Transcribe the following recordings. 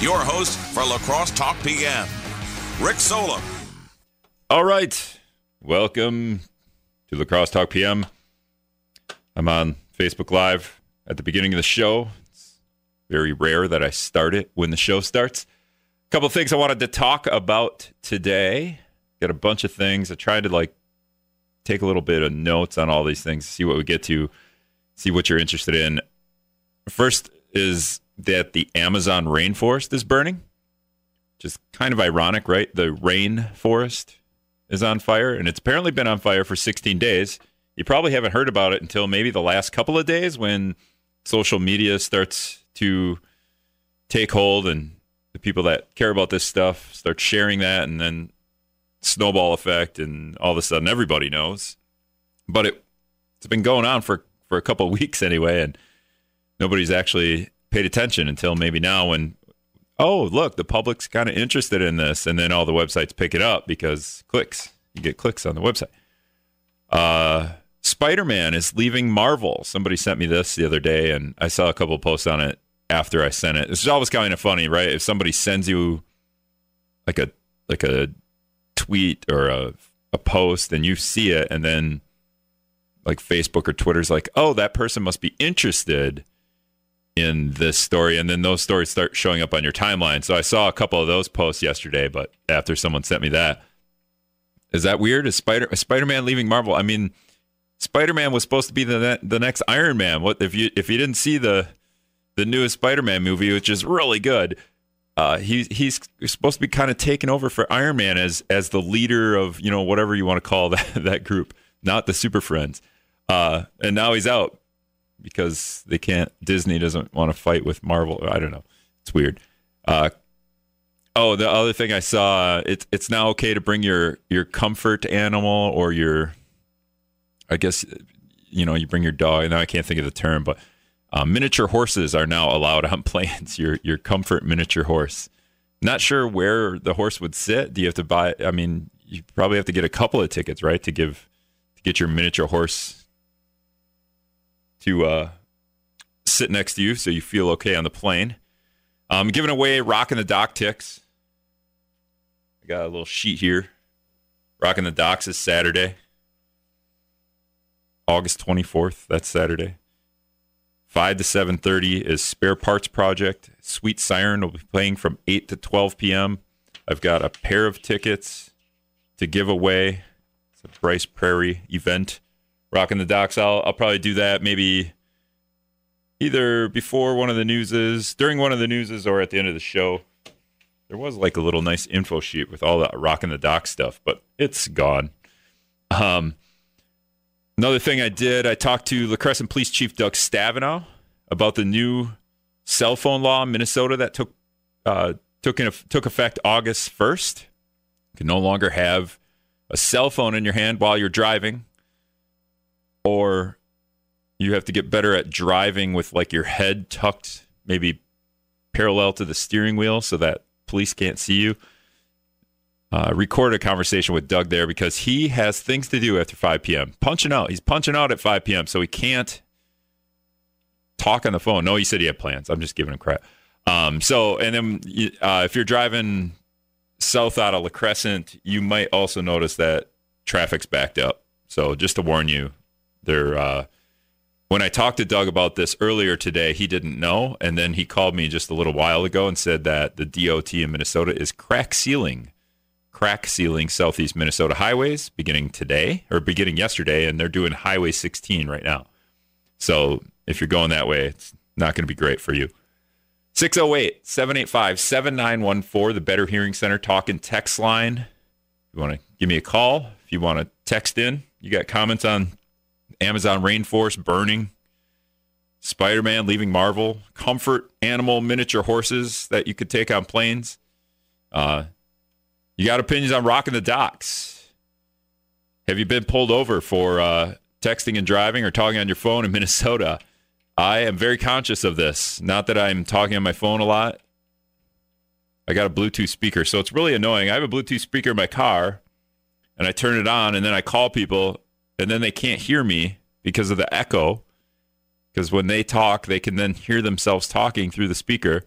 your host for La Crosse Talk PM, Rick Solem. All right. Welcome to La Crosse Talk PM. I'm on Facebook Live at the beginning of the show. It's very rare that I start it when the show starts. A couple things I wanted to talk about today. Got a bunch of things. I tried to like take a little bit of notes on all these things, see what we get to, see what you're interested in. First is that the Amazon rainforest is burning. Just kind of ironic, right? The rainforest is on fire, and it's apparently been on fire for 16 days. You probably haven't heard about it until maybe the last couple of days when social media starts to take hold and the people that care about this stuff start sharing that, and then snowball effect, and all of a sudden everybody knows. But it, it's been going on for, for a couple of weeks anyway, and nobody's actually paid attention until maybe now when oh look the public's kind of interested in this and then all the websites pick it up because clicks. You get clicks on the website. Uh, spider-man is leaving marvel. Somebody sent me this the other day and i saw a couple posts on it after i sent it. It's always kind of funny right? If somebody sends you like a like a tweet or a, a post and you see it and then like facebook or twitter's like oh that person must be interested in this story and then those stories start showing up on your timeline. So i saw a couple of those posts yesterday but after someone sent me that. Is that weird? Is spider is spider-man leaving marvel? I mean spider-man was supposed to be the the next iron man. What if you if you didn't see the the newest spider-man movie which is really good uh, he, he's supposed to be kind of taking over for Iron Man as as the leader of you know whatever you want to call that that group, not the Super Friends. Uh, and now he's out because they can't. Disney doesn't want to fight with Marvel. I don't know. It's weird. Uh, oh, the other thing I saw it's it's now okay to bring your your comfort animal or your, I guess, you know, you bring your dog. Now I can't think of the term, but uh, miniature horses are now allowed on planes. Your your comfort miniature horse. Not sure where the horse would sit. Do you have to buy? I mean, you probably have to get a couple of tickets, right, to give to get your miniature horse to uh, sit next to you so you feel okay on the plane. Um, giving away Rocking the Dock ticks. I got a little sheet here. Rocking the Docks is Saturday, August 24th. That's Saturday. 5 to 7.30 is Spare Parts Project. Sweet Siren will be playing from 8 to 12 p.m. I've got a pair of tickets to give away. It's a Bryce Prairie event rocking the docks. I'll I'll probably do that maybe either before one of the newses, during one of the newses, or at the end of the show. There was like a little nice info sheet with all that rocking the dock stuff, but it's gone. Um, another thing I did, I talked to La Crescent Police Chief Doug Stavenau about the new cell phone law in Minnesota that took uh, took in, took effect August first. You can no longer have a cell phone in your hand while you're driving or you have to get better at driving with like your head tucked maybe parallel to the steering wheel so that police can't see you. Uh, record a conversation with Doug there because he has things to do after 5 p.m. Punching out. He's punching out at 5 p.m. So he can't talk on the phone. No, he said he had plans. I'm just giving him crap. Um, so, and then uh, if you're driving south out of La Crescent, you might also notice that traffic's backed up. So just to warn you, they're uh, when I talked to Doug about this earlier today, he didn't know, and then he called me just a little while ago and said that the DOT in Minnesota is crack sealing, crack sealing southeast Minnesota highways beginning today or beginning yesterday, and they're doing Highway 16 right now. So if you're going that way, it's not going to be great for you. 608 785 7914, the Better Hearing Center talking text line. If you want to give me a call, if you want to text in, you got comments on Amazon rainforest burning, Spider Man leaving Marvel, comfort animal miniature horses that you could take on planes. Uh, you got opinions on rocking the docks. Have you been pulled over for uh, texting and driving or talking on your phone in Minnesota? I am very conscious of this. Not that I'm talking on my phone a lot. I got a Bluetooth speaker, so it's really annoying. I have a Bluetooth speaker in my car, and I turn it on, and then I call people, and then they can't hear me because of the echo. Because when they talk, they can then hear themselves talking through the speaker.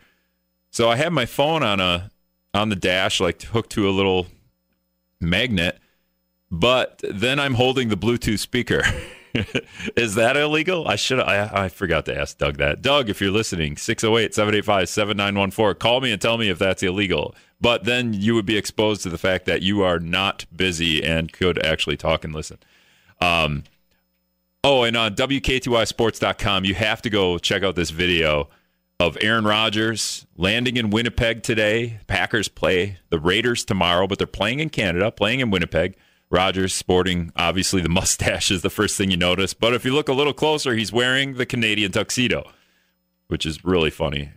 So I have my phone on a on the dash, like hooked to a little magnet, but then I'm holding the Bluetooth speaker. Is that illegal? I should I, I forgot to ask Doug that. Doug, if you're listening, 608-785-7914, call me and tell me if that's illegal. But then you would be exposed to the fact that you are not busy and could actually talk and listen. Um, oh, and on WKTYSports.com, you have to go check out this video of Aaron Rodgers landing in Winnipeg today. Packers play the Raiders tomorrow, but they're playing in Canada, playing in Winnipeg. Rodgers sporting obviously the mustache is the first thing you notice, but if you look a little closer, he's wearing the Canadian tuxedo, which is really funny.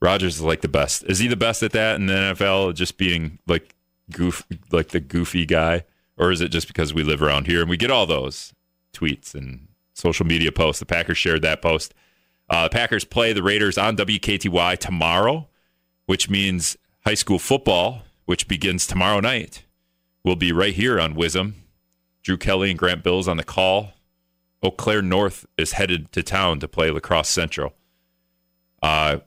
Rodgers is like the best. Is he the best at that in the NFL? Just being like goof, like the goofy guy, or is it just because we live around here and we get all those tweets and social media posts? The Packers shared that post. Uh, the Packers play the Raiders on WKTY tomorrow, which means high school football, which begins tomorrow night, will be right here on WIZM. Drew Kelly and Grant Bills on the call. Eau Claire North is headed to town to play La Crosse Central. Uh,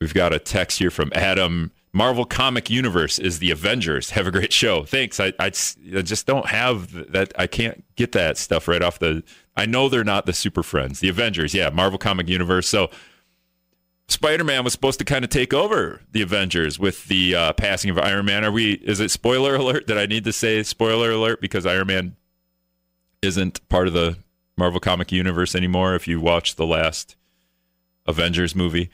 we've got a text here from Adam. Marvel Comic Universe is the Avengers. Have a great show. Thanks. I, I, I just don't have that. I can't get that stuff right off the. I know they're not the Super Friends. The Avengers, yeah, Marvel Comic Universe. So Spider Man was supposed to kind of take over the Avengers with the uh, passing of Iron Man. Are we? Is it spoiler alert? Did I need to say spoiler alert because Iron Man isn't part of the Marvel Comic Universe anymore? If you watched the last Avengers movie,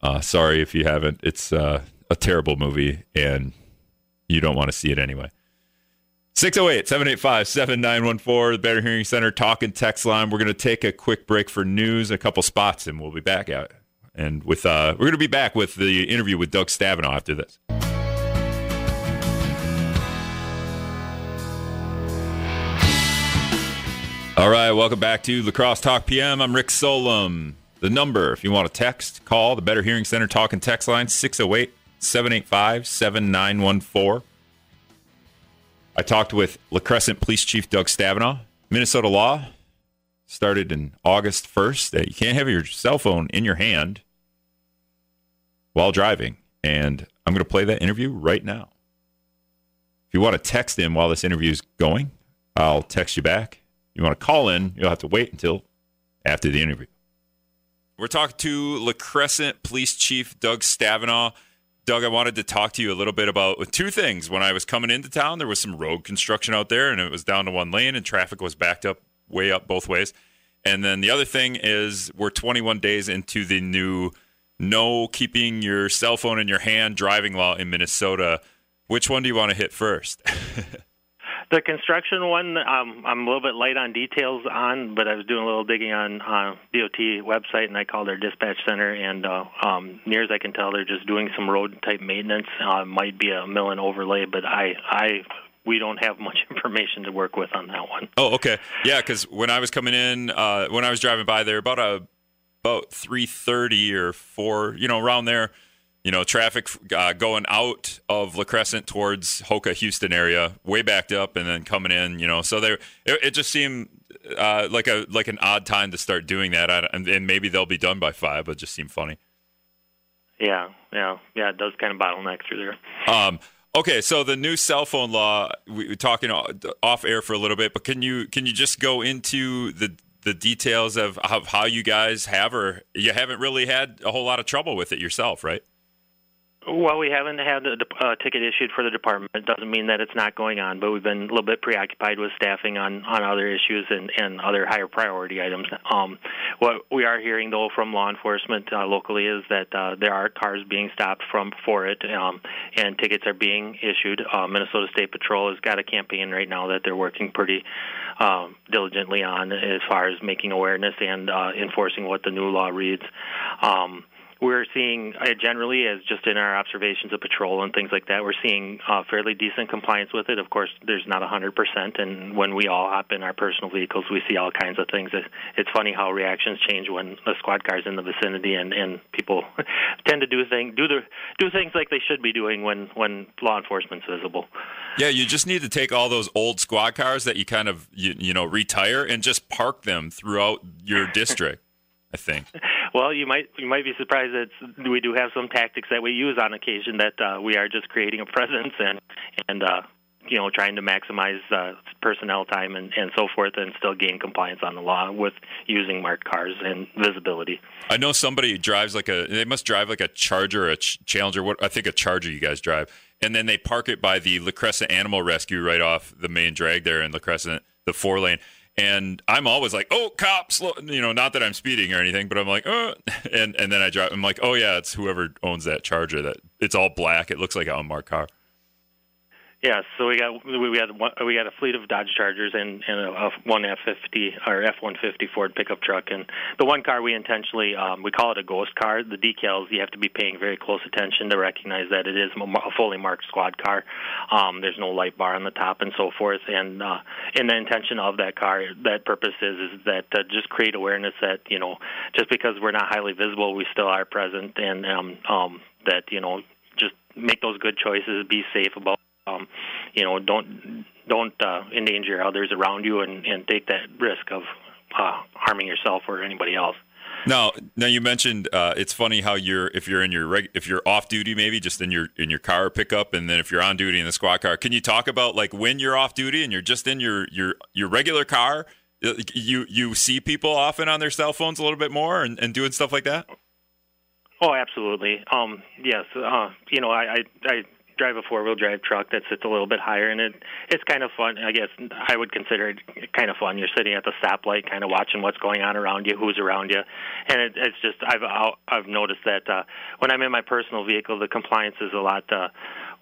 uh, sorry if you haven't. It's uh, a terrible movie and you don't want to see it anyway. 608 785 7914, the Better Hearing Center talking text line. We're going to take a quick break for news, a couple spots, and we'll be back out. And with uh, we're going to be back with the interview with Doug Stavenau after this. All right, welcome back to La Crosse Talk PM. I'm Rick Solem. The number, if you want to text, call the Better Hearing Center talking text line 608 785 7914. I talked with La Crescent Police Chief Doug Stavenau. Minnesota law started in August 1st that you can't have your cell phone in your hand while driving. And I'm going to play that interview right now. If you want to text in while this interview is going, I'll text you back. You want to call in, you'll have to wait until after the interview. We're talking to La Crescent Police Chief Doug Stavenau. Doug, I wanted to talk to you a little bit about two things. When I was coming into town, there was some road construction out there, and it was down to one lane, and traffic was backed up way up both ways. And then the other thing is, we're 21 days into the new no keeping your cell phone in your hand driving law in Minnesota. Which one do you want to hit first? The construction one, um, I'm a little bit light on details on, but I was doing a little digging on uh, DOT website, and I called their dispatch center, and uh, um, near as I can tell, they're just doing some road type maintenance. Uh, might be a mill and overlay, but I, I we don't have much information to work with on that one. Oh, okay, yeah, because when I was coming in, uh, when I was driving by there, about a about three thirty or four, you know, around there you know, traffic uh, going out of La Crescent towards Hokah, Houston area, way backed up, and then coming in. You know, so there it, it, just seemed uh, like a like an odd time to start doing that, and, and, maybe they'll be done by five, but it just seemed funny. Yeah, yeah, yeah. It does kind of bottleneck through there. Um, okay, so the new cell phone law. We were talking off air for a little bit, but can you can you just go into the the details of, of how you guys have, or you haven't really had a whole lot of trouble with it yourself, right? Well, we haven't had a uh, ticket issued for the department. It doesn't mean that it's not going on, but we've been a little bit preoccupied with staffing on, on other issues and, and other higher priority items. Um, what we are hearing, though, from law enforcement uh, locally is that uh, there are cars being stopped from for it, um, and tickets are being issued. Uh, Minnesota State Patrol has got a campaign right now that they're working pretty um, diligently on as far as making awareness and uh, enforcing what the new law reads. Um, we're seeing uh, generally, as just in our observations of patrol and things like that, we're seeing uh, fairly decent compliance with it. Of course, there's not 100%, and when we all hop in our personal vehicles, we see all kinds of things. It's funny how reactions change when the squad car's in the vicinity, and, and people tend to do things do the do things like they should be doing when when law enforcement's visible. Yeah, you just need to take all those old squad cars that you kind of you, you know retire and just park them throughout your district. I think. Well, you might you might be surprised that we do have some tactics that we use on occasion that uh, we are just creating a presence and and uh, you know trying to maximize uh, personnel time and, and so forth and still gain compliance on the law with using marked cars and visibility. I know somebody drives like a they must drive like a Charger, a ch- Challenger. What I think a Charger you guys drive, and then they park it by the La Crescent Animal Rescue right off the main drag there in La Crescent, the four lane. And I'm always like, oh, cops, you know, not that I'm speeding or anything, but I'm like, oh, and and then I drive. I'm like, oh yeah, it's whoever owns that Charger. That it's all black. It looks like an unmarked car. Yeah, so we got we got one, we got a fleet of Dodge Chargers and, and a, a one F50 or F150 Ford pickup truck, and the one car we intentionally um, we call it a ghost car. The decals you have to be paying very close attention to recognize that it is a fully marked squad car. Um, there's no light bar on the top and so forth, and uh, and the intention of that car, that purpose is is that uh, just create awareness that you know just because we're not highly visible, we still are present, and um, um, that you know just make those good choices, be safe about um, you know, don't don't uh, endanger others around you and, and take that risk of uh, harming yourself or anybody else. Now, now you mentioned uh, it's funny how you're if you're in your reg, if you're off duty maybe just in your in your car pickup, and then if you're on duty in the squad car. Can you talk about like when you're off duty and you're just in your your your regular car? You you see people often on their cell phones a little bit more and, and doing stuff like that. Oh, absolutely. Um, yes. Uh, you know, I, I, I drive a four wheel drive truck that sits a little bit higher, and it it's kind of fun. I guess I would consider it kind of fun. You're sitting at the stoplight, kind of watching what's going on around you, who's around you, and it, it's just I've I've noticed that uh, when I'm in my personal vehicle, the compliance is a lot. Uh,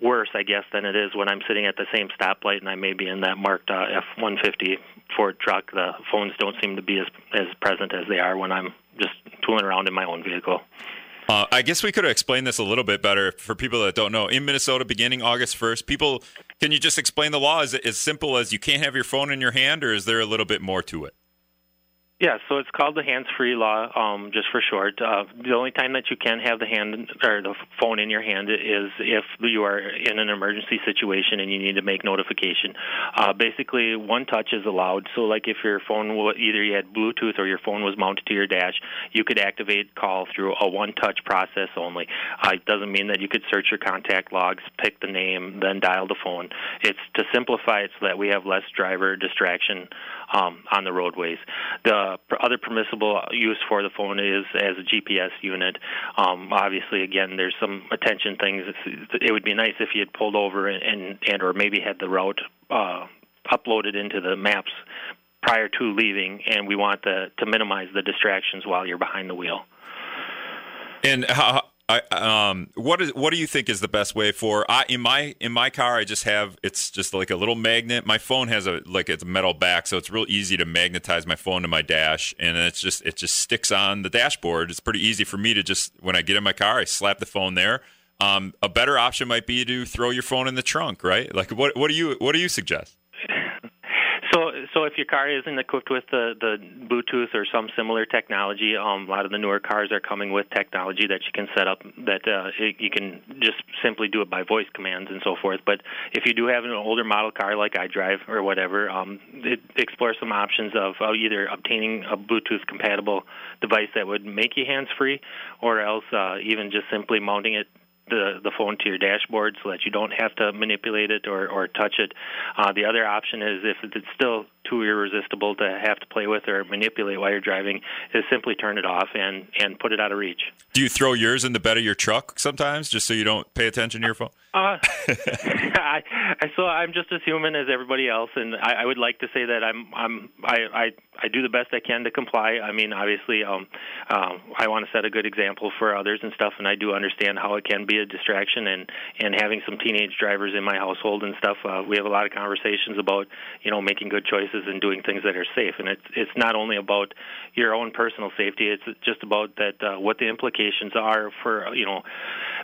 worse, I guess, than it is when I'm sitting at the same stoplight and I may be in that marked uh, F-150 Ford truck. The phones don't seem to be as as present as they are when I'm just tooling around in my own vehicle. Uh, I guess we could have explained this a little bit better for people that don't know. In Minnesota, beginning August 1st, people, can you just explain the law? Is it as simple as you can't have your phone in your hand, or is there a little bit more to it? Yeah, so it's called the hands-free law, um, just for short. Uh, the only time that you can have the hand or the phone in your hand is if you are in an emergency situation and you need to make notification. Uh, basically, one touch is allowed. So, like if your phone either you had Bluetooth or your phone was mounted to your dash, you could activate call through a one-touch process only. Uh, it doesn't mean that you could search your contact logs, pick the name, then dial the phone. It's to simplify it so that we have less driver distraction um, on the roadways. The other permissible use for the phone is as a GPS unit. Um, obviously, again, there's some attention things. it would be nice if you had pulled over and and, and or maybe had the route uh, uploaded into the maps prior to leaving, and we want the, to minimize the distractions while you're behind the wheel. And how, I, um, what is what do you think is the best way for I in my in my car? I just have it's just like a little magnet. My phone has a like it's a metal back, so it's real easy to magnetize my phone to my dash, and it's just it just sticks on the dashboard. It's pretty easy for me to just when I get in my car, I slap the phone there. Um, a better option might be to throw your phone in the trunk, right? Like what what do you what do you suggest? So, if your car isn't equipped with the the Bluetooth or some similar technology, um, a lot of the newer cars are coming with technology that you can set up that uh, it, you can just simply do it by voice commands and so forth. But if you do have an older model car like I drive or whatever, um, it, explore some options of uh, either obtaining a Bluetooth compatible device that would make you hands free, or else uh, even just simply mounting it the the phone to your dashboard so that you don't have to manipulate it or or touch it. Uh, the other option is if it's still too irresistible to have to play with or manipulate while you're driving, is simply turn it off and and put it out of reach. Do you throw yours in the bed of your truck sometimes just so you don't pay attention to your phone? Uh, I, I so I'm just as human as everybody else, and I, I would like to say that I'm I'm I, I I do the best I can to comply. I mean, obviously, um, uh, I want to set a good example for others and stuff, and I do understand how it can be a distraction. And and having some teenage drivers in my household and stuff, uh, we have a lot of conversations about you know making good choices and doing things that are safe. And it's it's not only about your own personal safety; it's just about that uh, what the implications are for you know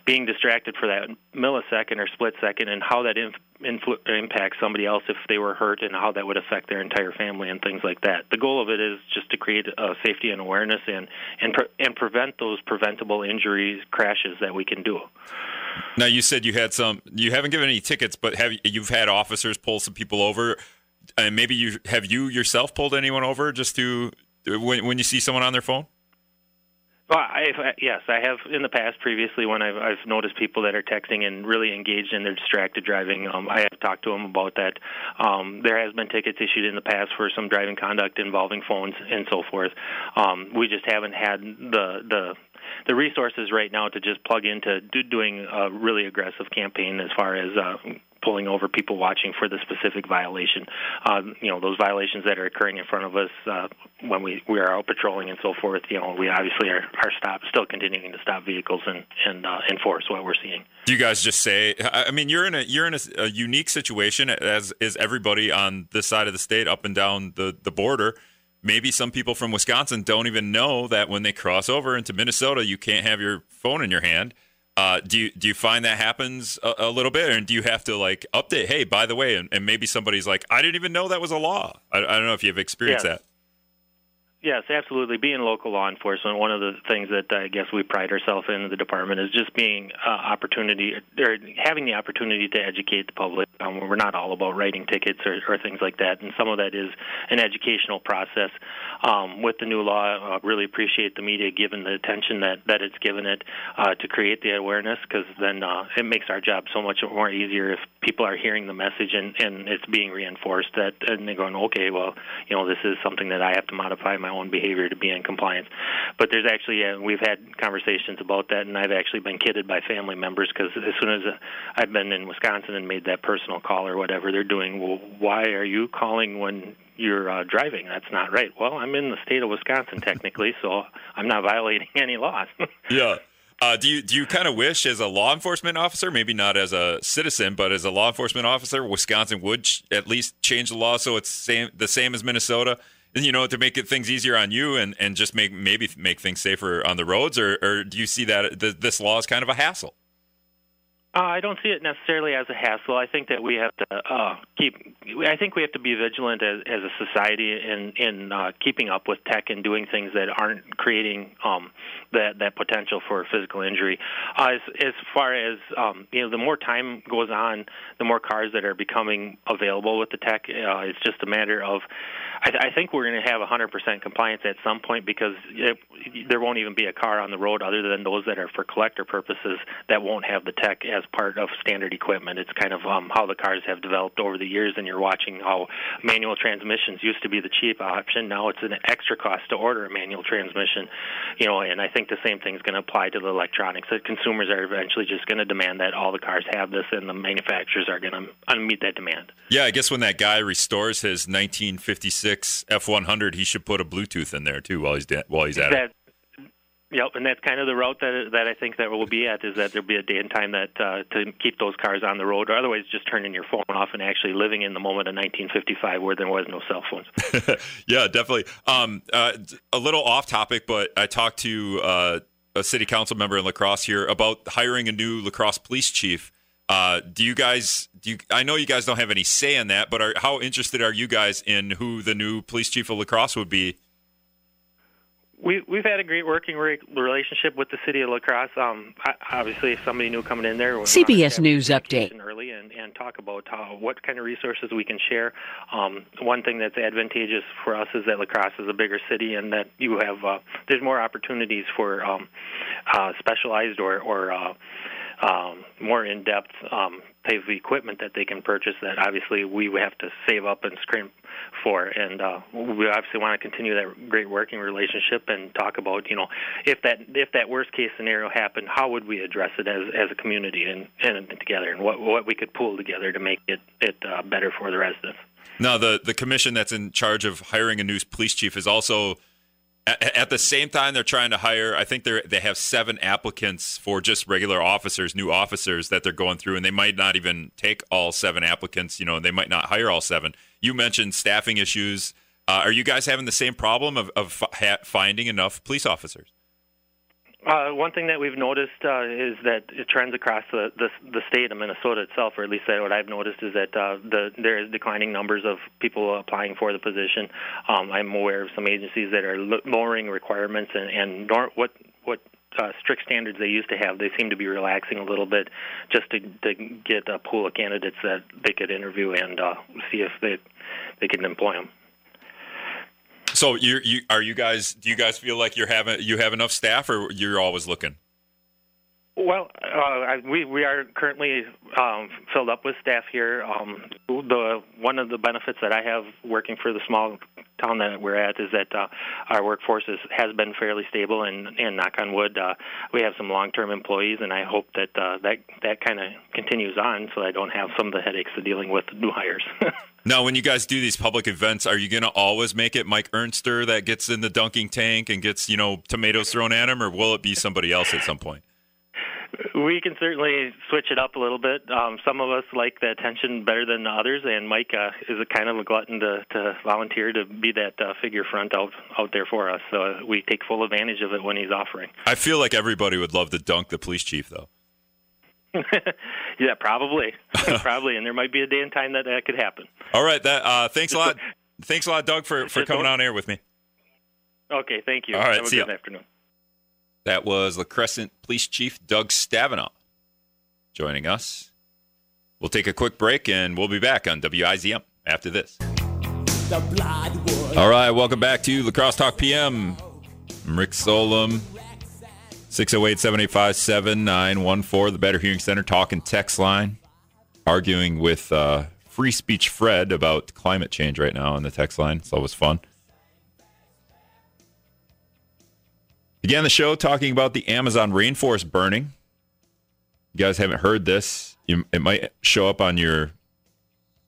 being distracted for that millisecond or split second and how that inf- influ- impacts somebody else if they were hurt and how that would affect their entire family and things like that. The goal of it is just to create a safety and awareness and and pre- and prevent those preventable injuries, crashes that we can do. Now you said you had some. You haven't given any tickets, but have you've had officers pull some people over? And maybe you have you yourself pulled anyone over just to when when you see someone on their phone? Well, I, yes, I have in the past previously when I've, I've noticed people that are texting and really engaged in their distracted driving. Um, I have talked to them about that. Um, there has been tickets issued in the past for some driving conduct involving phones and so forth. Um, we just haven't had the the the resources right now to just plug into do, doing a really aggressive campaign as far as uh, pulling over people watching for the specific violation. Uh, you know, those violations that are occurring in front of us uh, when we, we are out patrolling and so forth. You know, we obviously are, are stop still continuing to stop vehicles and and uh, enforce what we're seeing. Do you guys just say? I mean, you're in a you're in a, a unique situation as is everybody on this side of the state, up and down the the border maybe some people from Wisconsin don't even know that when they cross over into Minnesota, you can't have your phone in your hand. Uh, do you do you find that happens a, a, little bit, and do you have to like update? Hey, by the way, and, and, maybe somebody's like, I didn't even know that was a law. I, I don't know if you've experienced that. Yes, absolutely. Being local law enforcement, one of the things that I guess we pride ourselves in the department is just being uh, opportunity or having the opportunity to educate the public. Um, we're not all about writing tickets or, or things like that, and some of that is an educational process. Um, with the new law, uh, really appreciate the media given the attention that that it's given it uh, to create the awareness, because then uh, it makes our job so much more easier if people are hearing the message and, and it's being reinforced. That and they're going, okay, well, you know, this is something that I have to modify my own behavior to be in compliance. But there's actually uh, we've had conversations about that, and I've actually been kidded by family members because as soon as uh, I've been in Wisconsin and made that personal call or whatever, they're doing. Well, why are you calling when you're uh, driving. That's not right. Well, I'm in the state of Wisconsin technically, so I'm not violating any laws. yeah. Uh, do you do you kind of wish, as a law enforcement officer, maybe not as a citizen, but as a law enforcement officer, Wisconsin would ch- at least change the law so it's same the same as Minnesota? You know, to make it, things easier on you and, and just make maybe make things safer on the roads, or, or do you see that this law is kind of a hassle? Uh, I don't see it necessarily as a hassle. I think that we have to uh, keep. I think we have to be vigilant as, as a society in in uh, keeping up with tech and doing things that aren't creating um, that that potential for physical injury. Uh, as as far as um, you know, the more time goes on, the more cars that are becoming available with the tech. Uh, it's just a matter of I, th- I think we're going to have 100% compliance at some point because it, there won't even be a car on the road other than those that are for collector purposes that won't have the tech as part of standard equipment. It's kind of um, how the cars have developed over the years, and you're watching how manual transmissions used to be the cheap option. Now it's an extra cost to order a manual transmission, you know. And I think the same thing is going to apply to the electronics. That consumers are eventually just going to demand that all the cars have this, and the manufacturers are going to meet that demand. Yeah, I guess when that guy restores his 1956 F100, he should put a Bluetooth in there too while he's de- while he's at that, it. Yep, and that's kind of the route that that I think that we'll be at is that there'll be a day and time that uh, to keep those cars on the road, or otherwise just turning your phone off and actually living in the moment of 1955 where there was no cell phones. yeah, definitely. Um, uh, a little off topic, but I talked to uh, a city council member in La Crosse here about hiring a new La Crosse police chief. Uh, do you guys? Do you? I know you guys don't have any say in that, but are, how interested are you guys in who the new police chief of Lacrosse would be? We we've had a great working relationship with the city of La Crosse. Um, obviously, if somebody new coming in there, CBS News update early and, and talk about how, what kind of resources we can share. Um, one thing that's advantageous for us is that La Crosse is a bigger city and that you have uh, there's more opportunities for um, uh, specialized or or uh, um, more in-depth um, type of equipment that they can purchase that obviously we have to save up and scrimp for. And uh, we obviously want to continue that great working relationship and talk about, you know, if that if that worst case scenario happened, how would we address it as as a community and and together, and what what we could pull together to make it it uh, better for the residents. Now, the the commission that's in charge of hiring a new police chief is also at, the same time, they're trying to hire. I think they they have seven applicants for just regular officers, new officers that they're going through, and they might not even take all seven applicants. You know, they might not hire all seven. You mentioned staffing issues. Uh, are you guys having the same problem of, of finding enough police officers? Uh, one thing that we've noticed uh, is that it trends across the, the, the state of Minnesota itself, or at least that what I've noticed is that uh, the there is declining numbers of people applying for the position. Um, I'm aware of some agencies that are lowering requirements and, and nor, what what uh, strict standards they used to have, they seem to be relaxing a little bit just to, to get a pool of candidates that they could interview and uh, see if they they can employ them. So you you are you guys? Do you guys feel like you're having you have enough staff, or you're always looking? Well, uh, we we are currently um, filled up with staff here. Um, the one of the benefits that I have working for the small town that we're at is that uh, our workforce is, has been fairly stable, and, and knock on wood, uh, we have some long-term employees, and I hope that uh, that that kind of continues on, so I don't have some of the headaches of dealing with new hires. now, when you guys do these public events, are you going to always make it Mike Ernster that gets in the dunking tank and gets you know tomatoes thrown at him, or will it be somebody else at some point? We can certainly switch it up a little bit. Um, some of us like the attention better than others, and Mike uh, is a kind of a glutton to, to volunteer to be that uh, figure front out out there for us. So uh, we take full advantage of it when he's offering. I feel like everybody would love to dunk the police chief, though. yeah, probably, probably, and there might be a day and time that that could happen. All right, that uh, thanks a lot. Thanks a lot, Doug, for, for coming on air with me. Okay, thank you. All right, Have a see good ya. afternoon. That was La Crescent Police Chief Doug Stavenau joining us. We'll take a quick break and we'll be back on WIZM after this. All right, welcome back to La Crosse Talk PM. I'm Rick Solem. 608 785 7914, the Better Hearing Center talking text line. Arguing with uh, Free Speech Fred about climate change right now on the text line. It's always fun. Began the show talking about the Amazon rainforest burning. You guys haven't heard this. You, it might show up on your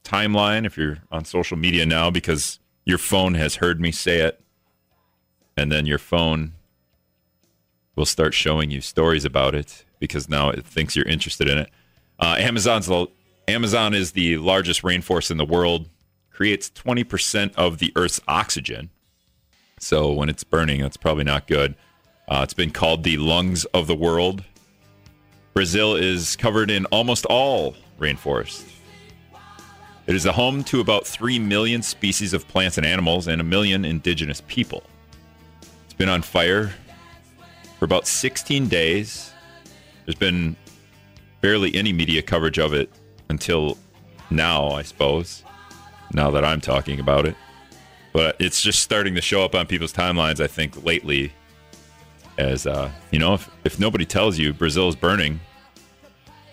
timeline if you're on social media now because your phone has heard me say it. And then your phone will start showing you stories about it because now it thinks you're interested in it. Uh, Amazon's the, Amazon is the largest rainforest in the world, creates 20% of the Earth's oxygen. So when it's burning, that's probably not good. Uh, it's been called the lungs of the world. Brazil is covered in almost all rainforest. It is the home to about 3 million species of plants and animals and a million indigenous people. It's been on fire for about 16 days. There's been barely any media coverage of it until now, I suppose, now that I'm talking about it. But it's just starting to show up on people's timelines, I think, lately as uh, you know, if, if nobody tells you Brazil is burning,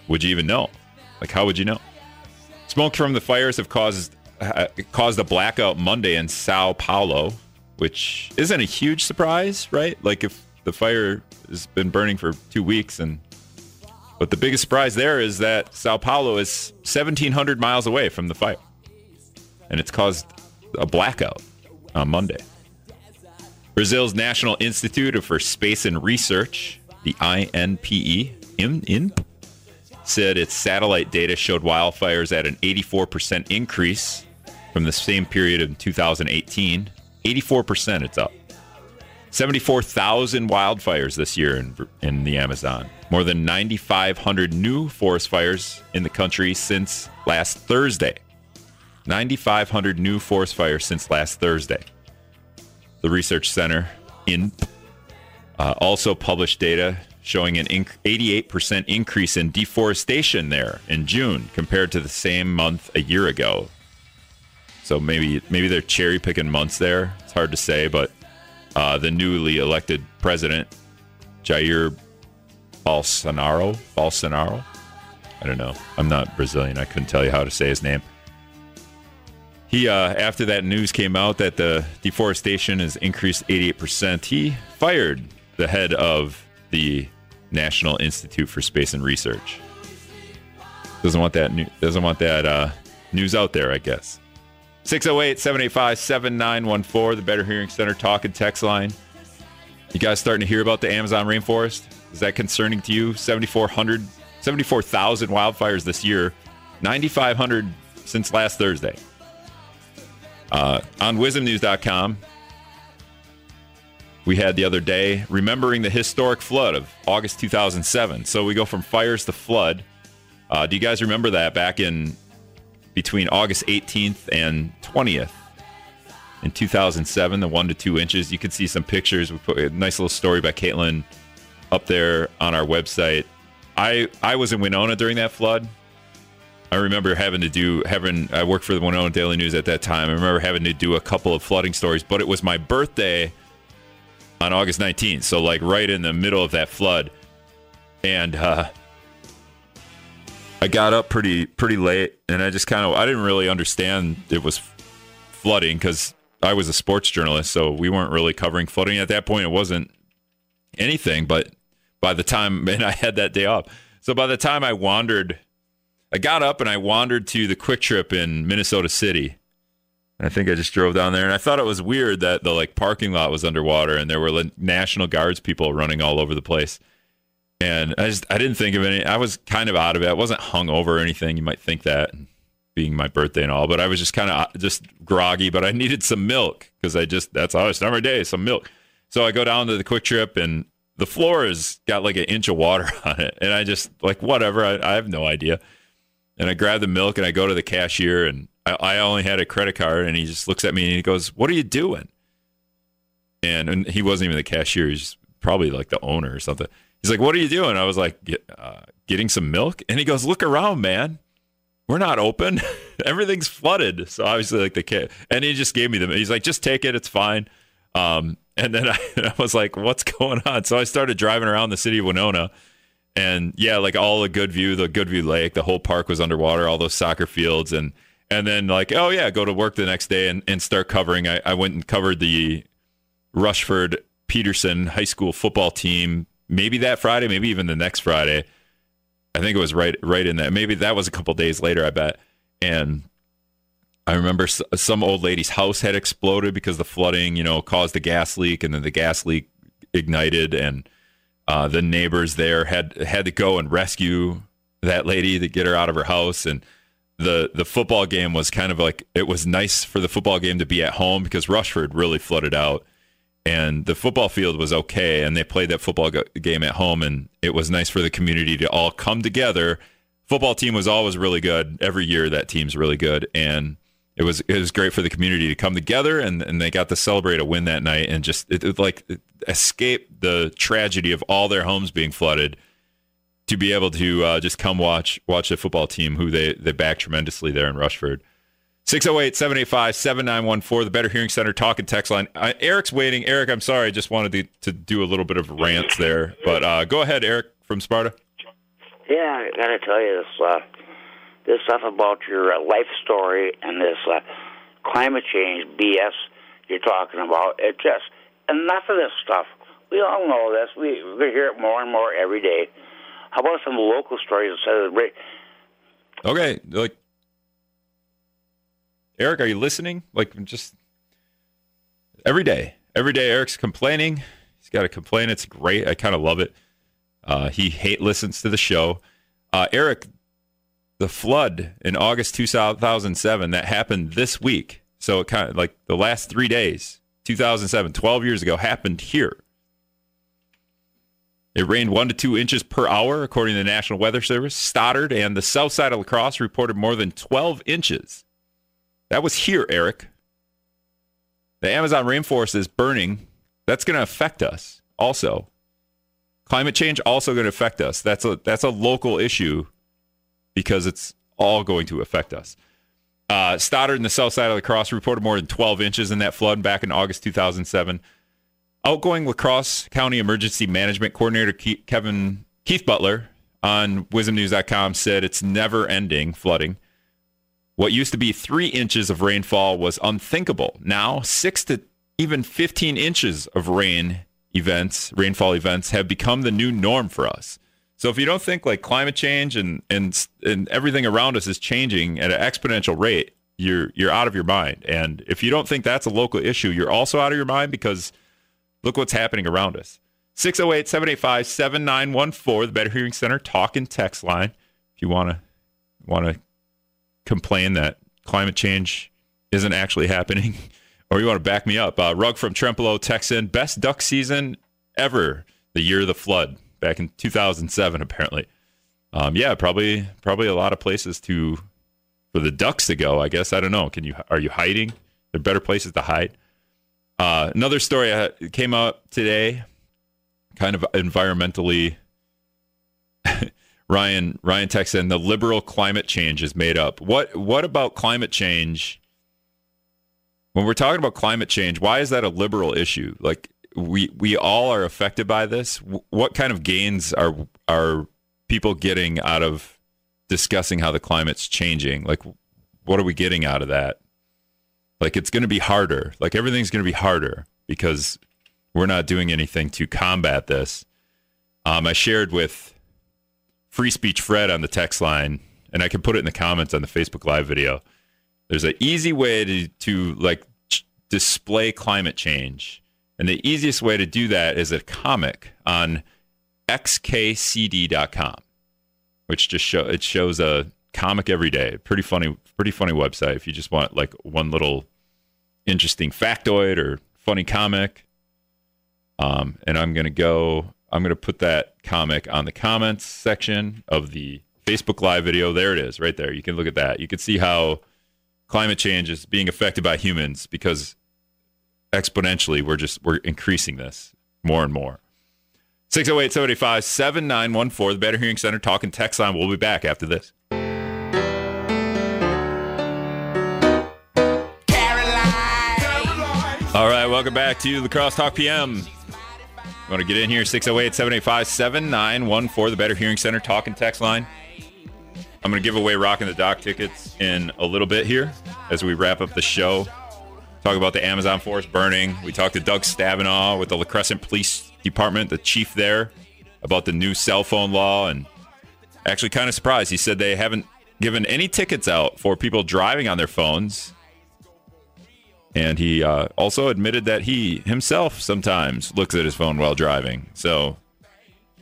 would you even know? Like, how would you know? Smoke from the fires have caused uh, caused a blackout Monday in Sao Paulo, which isn't a huge surprise, right? Like, if the fire has been burning for two weeks, and but the biggest surprise there is that Sao Paulo is 1,700 miles away from the fire, and it's caused a blackout on Monday. Brazil's National Institute for Space and Research, the INPE, INP, said its satellite data showed wildfires at an 84% increase from the same period in 2018. 84% it's up. 74,000 wildfires this year in, in the Amazon. More than 9,500 new forest fires in the country since last Thursday. 9,500 new forest fires since last Thursday. The research center in uh, also published data showing an inc- 88% increase in deforestation there in June compared to the same month a year ago. So maybe maybe they're cherry picking months there. It's hard to say, but uh, the newly elected president Jair Bolsonaro, Bolsonaro, I don't know. I'm not Brazilian. I couldn't tell you how to say his name. He, uh, after that news came out that the deforestation has increased 88%, he fired the head of the National Institute for Space and Research. Doesn't want that new, doesn't want that uh, news out there, I guess. 608 785 7914, the Better Hearing Center talk and text line. You guys starting to hear about the Amazon rainforest? Is that concerning to you? 7,400, 74,000 wildfires this year, 9,500 since last Thursday. Uh, on WIZMnews.com, we had the other day remembering the historic flood of August 2007. So we go from fires to flood. Uh, do you guys remember that back in between August 18th and 20th in 2007, the one to two inches? You could see some pictures. We put a nice little story by Caitlin up there on our website. I I was in Winona during that flood. I remember having to do having I worked for the Winona Daily News at that time. I remember having to do a couple of flooding stories, but it was my birthday on August 19th, so like right in the middle of that flood, and uh, I got up pretty pretty late, and I just kind of I didn't really understand it was flooding because I was a sports journalist, so we weren't really covering flooding at that point. It wasn't anything, but by the time and I had that day off, so by the time I wandered, I got up and I wandered to the Kwik Trip in Minnesota City. I think I just drove down there, and I thought it was weird that the like parking lot was underwater, and there were like, National Guards people running all over the place. And I just I didn't think of any. I was kind of out of it. I wasn't hung over or anything. You might think that, being my birthday and all, but I was just kind of uh, just groggy. But I needed some milk because I just that's how I start my day. Some milk. So I go down to the Kwik Trip, and the floor has got like an inch of water on it, and I just like whatever. I, I have no idea. And I grab the milk and I go to the cashier, and I, I only had a credit card, and he just looks at me and he goes, "What are you doing?" And, and he wasn't even the cashier; he's probably like the owner or something. He's like, "What are you doing?" I was like, Get, uh, "Getting some milk." And he goes, "Look around, man. We're not open. Everything's flooded." So obviously, like the kid, and he just gave me them. He's like, "Just take it. It's fine." Um, and then I, I was like, "What's going on?" So I started driving around the city of Winona, and yeah, like all the Goodview, the Goodview Lake, the whole park was underwater. All those soccer fields, and and then like, oh yeah, go to work the next day and, and start covering. I, I went and covered the Rushford Peterson high school football team maybe that Friday, maybe even the next Friday. I think it was right right in that. Maybe that was a couple days later, I bet. And I remember some old lady's house had exploded because the flooding, you know, caused a gas leak, and then the gas leak ignited, and uh, the neighbors there had had to go and rescue that lady to get her out of her house. And the the football game was kind of like it was nice for the football game to be at home because Rushford really flooded out and the football field was okay and they played that football go- game at home and it was nice for the community to all come together. Football team was always really good. Every year that team's really good. And it was it was great for the community to come together and, and they got to celebrate a win that night and just it, it like escape the tragedy of all their homes being flooded to be able to uh, just come watch watch the football team who they they back tremendously there in Rushford 608 785 7914, the Better Hearing Center talk and text line. Uh, Eric's waiting. Eric, I'm sorry. I just wanted to, to do a little bit of rants there. But uh, go ahead, Eric from Sparta. Yeah, I got to tell you this uh, this stuff about your uh, life story and this uh, climate change BS you're talking about. It just, enough of this stuff. We all know this. We, we hear it more and more every day. How about some local stories instead of the. Okay, like Eric, are you listening? Like, just every day, every day, Eric's complaining. He's got to complain. It's great. I kind of love it. Uh, he hate listens to the show. Uh, Eric, the flood in August 2007 that happened this week. So it kind of like the last three days, 2007, 12 years ago, happened here. It rained one to two inches per hour, according to the National Weather Service. Stoddard and the south side of La Crosse reported more than 12 inches. That was here, Eric. The Amazon rainforest is burning. That's going to affect us also. Climate change also going to affect us. That's a that's a local issue because it's all going to affect us. Uh, Stoddard and the south side of La Crosse reported more than 12 inches in that flood back in August 2007. Outgoing La Crosse County Emergency Management Coordinator Kevin Keith Butler on WIZMnews.com said it's never ending flooding. What used to be three inches of rainfall was unthinkable. Now, six to even 15 inches of rain events, rainfall events, have become the new norm for us. So if you don't think like climate change and and and everything around us is changing at an exponential rate, you're you're out of your mind. And if you don't think that's a local issue, you're also out of your mind because look what's happening around us. 608-785-7914, the Better Hearing Center talk and text line. If you want to want to complain that climate change isn't actually happening, or you want to back me up, uh, Rug from Trempealeau Texan, best duck season ever, the year of the flood back in 2007, apparently. Um, yeah, probably probably a lot of places to for the ducks to go. I guess I don't know. Can you are you hiding? There are better places to hide. Uh, another story came out today, kind of environmentally Ryan Ryan texts in the liberal climate change is made up. What what about climate change? When we're talking about climate change, why is that a liberal issue? Like we we all are affected by this. What kind of gains are are people getting out of discussing how the climate's changing? Like what are we getting out of that? Like it's going to be harder. Like everything's going to be harder because we're not doing anything to combat this. Um, I shared with Free Speech Fred on the text line, and I can put it in the comments on the Facebook Live video. There's an easy way to, to like ch- display climate change. And the easiest way to do that is a comic on xkcd.com, which just show it shows a comic every day. Pretty funny, pretty funny website. If you just want like one little interesting factoid or funny comic, um, and I'm gonna go. I'm gonna put that comic on the comments section of the Facebook Live video. There it is, right there. You can look at that. You can see how climate change is being affected by humans because exponentially we're just we're increasing this more and more. 608 785 7914, the Better Hearing Center talking text line. We'll be back after this. Caroline. All right, welcome back to La Crosse Talk PM. Want to get in here? 608 785 7914, the Better Hearing Center talking text line. I'm going to give away Rocking the Dock tickets in a little bit here as we wrap up the show. Talk about the Amazon forest burning. We talked to Doug Stavenau with the La Crescent Police Department, the chief there, about the new cell phone law. And actually, kind of surprised. He said they haven't given any tickets out for people driving on their phones and he uh, also admitted that he himself sometimes looks at his phone while driving. So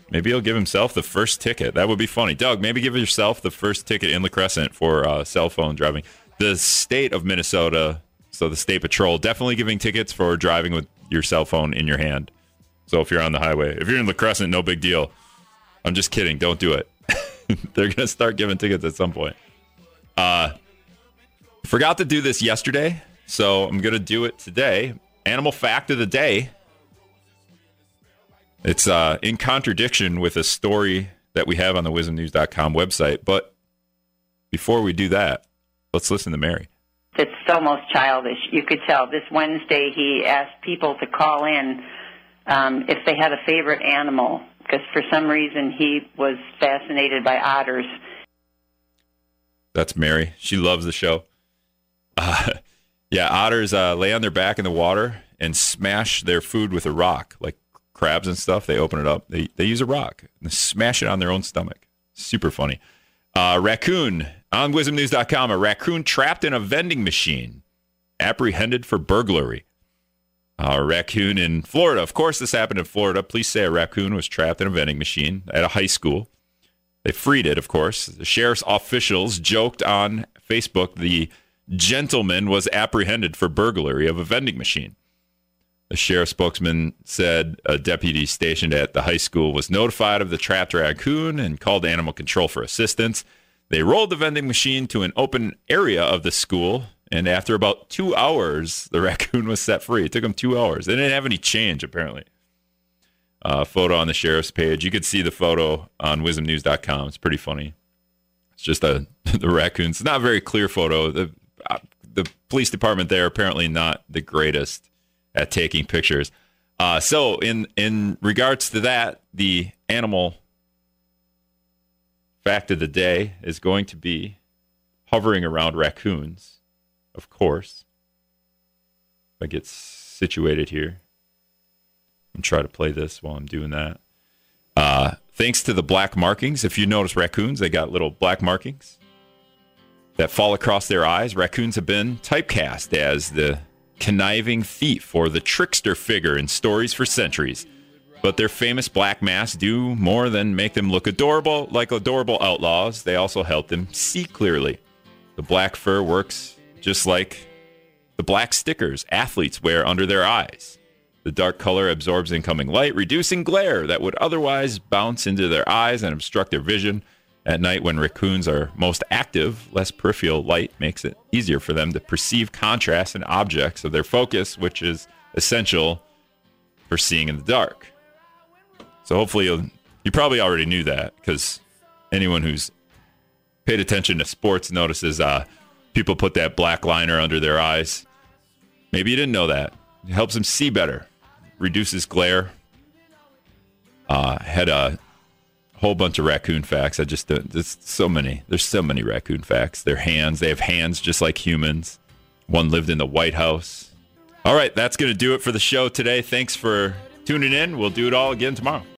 maybe he'll give himself the first ticket. That would be funny. Doug, maybe give yourself the first ticket in La Crescent for uh, cell phone driving. The state of Minnesota, so the state patrol, definitely giving tickets for driving with your cell phone in your hand. So if you're on the highway, if you're in La Crescent, no big deal. I'm just kidding. Don't do it. They're to start giving tickets at some point. Uh, forgot to do this yesterday. So I'm to do it today. Animal fact of the day. It's uh, in contradiction with a story that we have on the WIZMnews.com website. But before we do that, let's listen to Mary. It's almost childish. You could tell. This Wednesday, he asked people to call in um, if they had a favorite animal, because for some reason he was fascinated by otters. That's Mary. She loves the show. Uh, yeah, otters uh, lay on their back in the water and smash their food with a rock, like crabs and stuff. They open it up. They they use a rock and smash it on their own stomach. Super funny. Uh, raccoon on WIZMnews.com. A raccoon trapped in a vending machine, apprehended for burglary. A raccoon in Florida. Of course, this happened in Florida. Police say a raccoon was trapped in a vending machine at a high school. They freed it, of course. The sheriff's officials joked on Facebook the gentleman was apprehended for burglary of a vending machine. The sheriff spokesman said a deputy stationed at the high school was notified of the trapped raccoon and called animal control for assistance. They rolled the vending machine to an open area of the school, and after about two hours, the raccoon was set free. It took them two hours. They didn't have any change, apparently. Uh, photo on the sheriff's page. You could see the photo on WIZMnews.com. It's pretty funny. It's just a the raccoon. It's not a very clear photo. The uh, the police department there apparently not the greatest at taking pictures. Uh, so in in regards to that, the animal fact of the day is going to be hovering around raccoons, of course. I get situated here and try to play this while I'm doing that. Uh, thanks to the black markings, if you notice raccoons, they got little black markings that fall across their eyes. Raccoons have been typecast as the conniving thief or the trickster figure in stories for centuries. But their famous black masks do more than make them look adorable. Like adorable outlaws, they also help them see clearly. The black fur works just like the black stickers athletes wear under their eyes. The dark color absorbs incoming light, reducing glare that would otherwise bounce into their eyes and obstruct their vision. At night, when raccoons are most active, less peripheral light makes it easier for them to perceive contrast and objects of their focus, which is essential for seeing in the dark. So hopefully, you probably already knew that because anyone who's paid attention to sports notices uh, people put that black liner under their eyes. Maybe you didn't know that. It helps them see better, reduces glare. Uh, had a whole bunch of raccoon facts. I just there's so many. There's so many raccoon facts. Their hands. They have hands just like humans. One lived in the White House. All right, that's going to do it for the show today. Thanks for tuning in. We'll do it all again tomorrow.